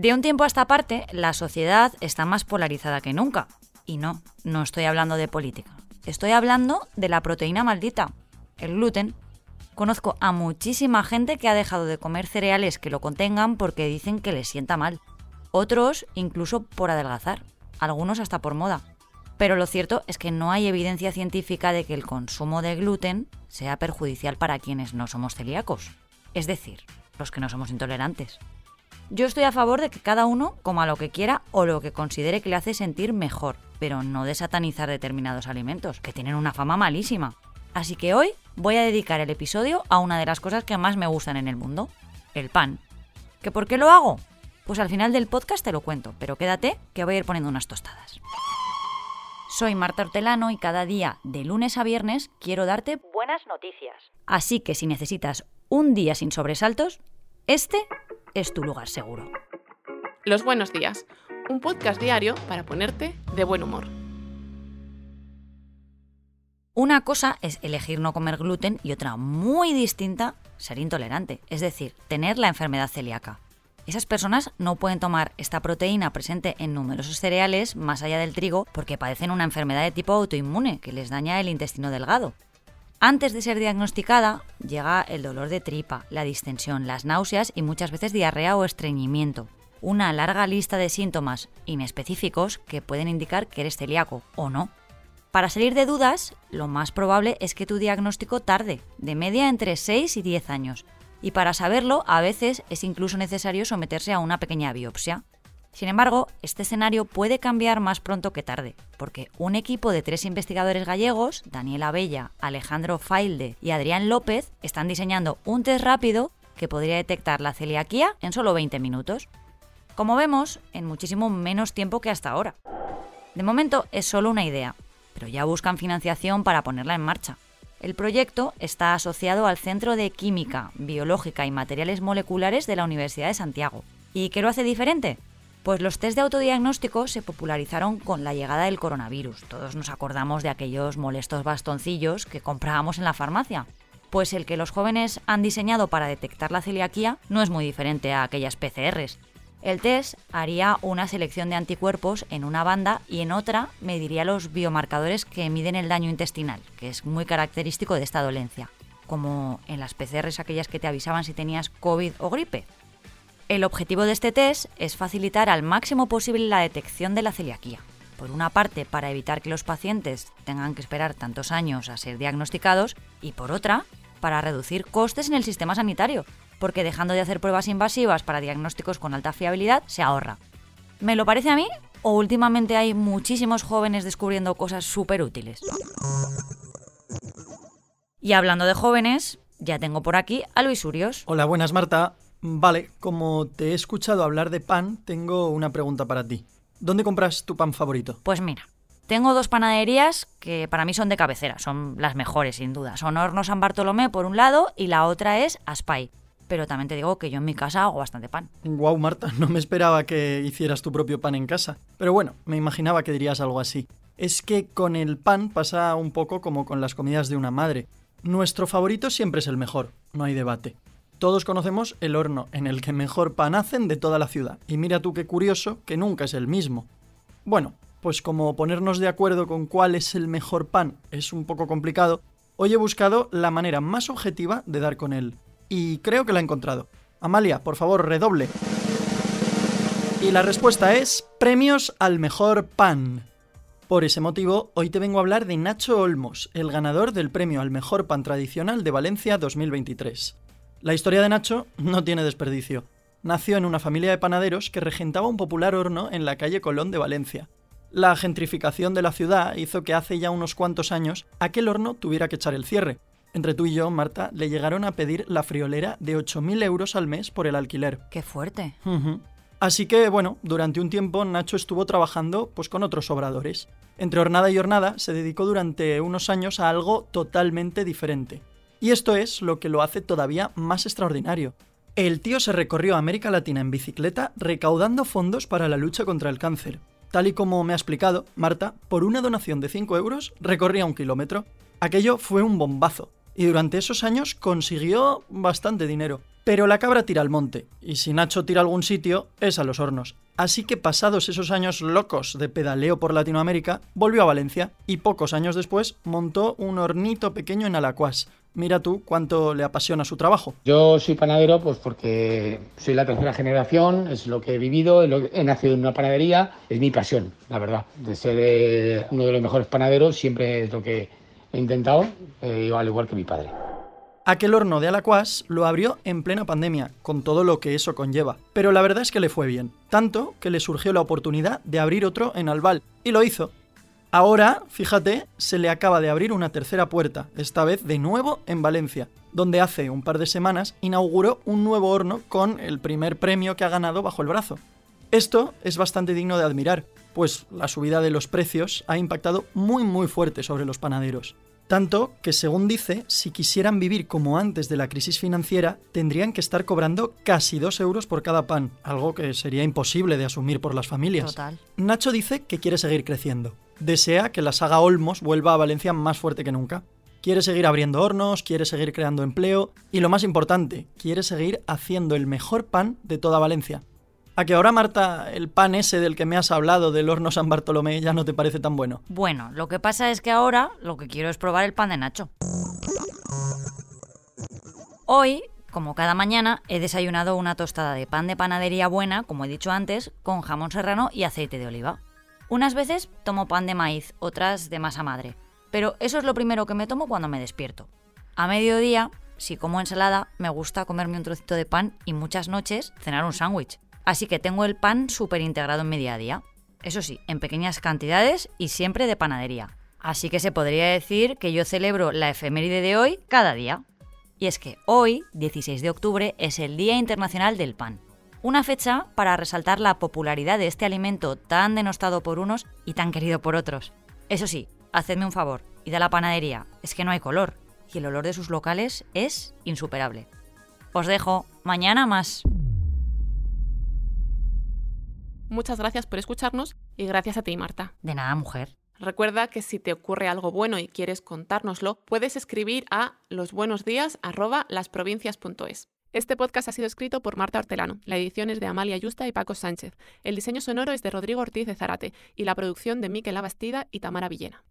De un tiempo a esta parte, la sociedad está más polarizada que nunca. Y no, no estoy hablando de política. Estoy hablando de la proteína maldita, el gluten. Conozco a muchísima gente que ha dejado de comer cereales que lo contengan porque dicen que les sienta mal. Otros incluso por adelgazar, algunos hasta por moda. Pero lo cierto es que no hay evidencia científica de que el consumo de gluten sea perjudicial para quienes no somos celíacos, es decir, los que no somos intolerantes. Yo estoy a favor de que cada uno coma lo que quiera o lo que considere que le hace sentir mejor, pero no de satanizar determinados alimentos, que tienen una fama malísima. Así que hoy voy a dedicar el episodio a una de las cosas que más me gustan en el mundo, el pan. ¿Que por qué lo hago? Pues al final del podcast te lo cuento, pero quédate que voy a ir poniendo unas tostadas. Soy Marta Hortelano y cada día, de lunes a viernes, quiero darte buenas noticias. Así que si necesitas un día sin sobresaltos, este es tu lugar seguro. Los buenos días, un podcast diario para ponerte de buen humor. Una cosa es elegir no comer gluten y otra muy distinta ser intolerante, es decir, tener la enfermedad celíaca. Esas personas no pueden tomar esta proteína presente en numerosos cereales más allá del trigo porque padecen una enfermedad de tipo autoinmune que les daña el intestino delgado. Antes de ser diagnosticada, llega el dolor de tripa, la distensión, las náuseas y muchas veces diarrea o estreñimiento. Una larga lista de síntomas inespecíficos que pueden indicar que eres celíaco o no. Para salir de dudas, lo más probable es que tu diagnóstico tarde, de media entre 6 y 10 años, y para saberlo a veces es incluso necesario someterse a una pequeña biopsia. Sin embargo, este escenario puede cambiar más pronto que tarde, porque un equipo de tres investigadores gallegos, Daniela Bella, Alejandro Failde y Adrián López, están diseñando un test rápido que podría detectar la celiaquía en solo 20 minutos. Como vemos, en muchísimo menos tiempo que hasta ahora. De momento es solo una idea, pero ya buscan financiación para ponerla en marcha. El proyecto está asociado al Centro de Química, Biológica y Materiales Moleculares de la Universidad de Santiago. ¿Y qué lo hace diferente? Pues los test de autodiagnóstico se popularizaron con la llegada del coronavirus. Todos nos acordamos de aquellos molestos bastoncillos que comprábamos en la farmacia. Pues el que los jóvenes han diseñado para detectar la celiaquía no es muy diferente a aquellas PCRs. El test haría una selección de anticuerpos en una banda y en otra mediría los biomarcadores que miden el daño intestinal, que es muy característico de esta dolencia, como en las PCRs aquellas que te avisaban si tenías COVID o gripe. El objetivo de este test es facilitar al máximo posible la detección de la celiaquía. Por una parte, para evitar que los pacientes tengan que esperar tantos años a ser diagnosticados y por otra, para reducir costes en el sistema sanitario, porque dejando de hacer pruebas invasivas para diagnósticos con alta fiabilidad se ahorra. ¿Me lo parece a mí? ¿O últimamente hay muchísimos jóvenes descubriendo cosas súper útiles? Y hablando de jóvenes, ya tengo por aquí a Luis Urios. Hola, buenas Marta. Vale, como te he escuchado hablar de pan, tengo una pregunta para ti. ¿Dónde compras tu pan favorito? Pues mira, tengo dos panaderías que para mí son de cabecera, son las mejores sin duda. Son Horno San Bartolomé por un lado y la otra es Aspay pero también te digo que yo en mi casa hago bastante pan. Guau, Marta, no me esperaba que hicieras tu propio pan en casa. Pero bueno, me imaginaba que dirías algo así. Es que con el pan pasa un poco como con las comidas de una madre. Nuestro favorito siempre es el mejor, no hay debate. Todos conocemos el horno en el que mejor pan hacen de toda la ciudad. Y mira tú qué curioso que nunca es el mismo. Bueno, pues como ponernos de acuerdo con cuál es el mejor pan es un poco complicado, hoy he buscado la manera más objetiva de dar con él y creo que la he encontrado. Amalia, por favor, redoble. Y la respuesta es premios al mejor pan. Por ese motivo, hoy te vengo a hablar de Nacho Olmos, el ganador del premio al mejor pan tradicional de Valencia 2023. La historia de Nacho no tiene desperdicio. Nació en una familia de panaderos que regentaba un popular horno en la calle Colón de Valencia. La gentrificación de la ciudad hizo que hace ya unos cuantos años aquel horno tuviera que echar el cierre, entre tú y yo, Marta, le llegaron a pedir la friolera de 8.000 euros al mes por el alquiler. ¡Qué fuerte! Así que, bueno, durante un tiempo Nacho estuvo trabajando pues, con otros obradores. Entre jornada y jornada se dedicó durante unos años a algo totalmente diferente. Y esto es lo que lo hace todavía más extraordinario. El tío se recorrió América Latina en bicicleta recaudando fondos para la lucha contra el cáncer. Tal y como me ha explicado, Marta, por una donación de 5 euros recorría un kilómetro. Aquello fue un bombazo y durante esos años consiguió bastante dinero. Pero la cabra tira al monte, y si Nacho tira a algún sitio, es a los hornos. Así que pasados esos años locos de pedaleo por Latinoamérica, volvió a Valencia y pocos años después montó un hornito pequeño en Alacuás. Mira tú cuánto le apasiona su trabajo. Yo soy panadero pues porque soy la tercera generación, es lo que he vivido, he nacido en una panadería, es mi pasión, la verdad. De ser eh, uno de los mejores panaderos siempre es lo que he intentado, eh, al igual que mi padre. Aquel horno de Alacuás lo abrió en plena pandemia, con todo lo que eso conlleva. Pero la verdad es que le fue bien, tanto que le surgió la oportunidad de abrir otro en Albal, y lo hizo. Ahora, fíjate, se le acaba de abrir una tercera puerta, esta vez de nuevo en Valencia, donde hace un par de semanas inauguró un nuevo horno con el primer premio que ha ganado bajo el brazo. Esto es bastante digno de admirar, pues la subida de los precios ha impactado muy muy fuerte sobre los panaderos. Tanto que, según dice, si quisieran vivir como antes de la crisis financiera, tendrían que estar cobrando casi 2 euros por cada pan, algo que sería imposible de asumir por las familias. Total. Nacho dice que quiere seguir creciendo. Desea que la saga Olmos vuelva a Valencia más fuerte que nunca. Quiere seguir abriendo hornos, quiere seguir creando empleo y lo más importante, quiere seguir haciendo el mejor pan de toda Valencia. A que ahora, Marta, el pan ese del que me has hablado del horno San Bartolomé ya no te parece tan bueno. Bueno, lo que pasa es que ahora lo que quiero es probar el pan de Nacho. Hoy, como cada mañana, he desayunado una tostada de pan de panadería buena, como he dicho antes, con jamón serrano y aceite de oliva. Unas veces tomo pan de maíz, otras de masa madre, pero eso es lo primero que me tomo cuando me despierto. A mediodía, si como ensalada, me gusta comerme un trocito de pan y muchas noches cenar un sándwich. Así que tengo el pan súper integrado en mi día a día. Eso sí, en pequeñas cantidades y siempre de panadería. Así que se podría decir que yo celebro la efeméride de hoy cada día. Y es que hoy, 16 de octubre, es el Día Internacional del Pan. Una fecha para resaltar la popularidad de este alimento tan denostado por unos y tan querido por otros. Eso sí, hacedme un favor, y de la panadería, es que no hay color, y el olor de sus locales es insuperable. Os dejo, mañana más. Muchas gracias por escucharnos y gracias a ti, Marta. De nada, mujer. Recuerda que si te ocurre algo bueno y quieres contárnoslo, puedes escribir a losbuenosdías@lasprovincias.es. Este podcast ha sido escrito por Marta Hortelano, la edición es de Amalia Yusta y Paco Sánchez, el diseño sonoro es de Rodrigo Ortiz de Zarate y la producción de Miquel Abastida y Tamara Villena.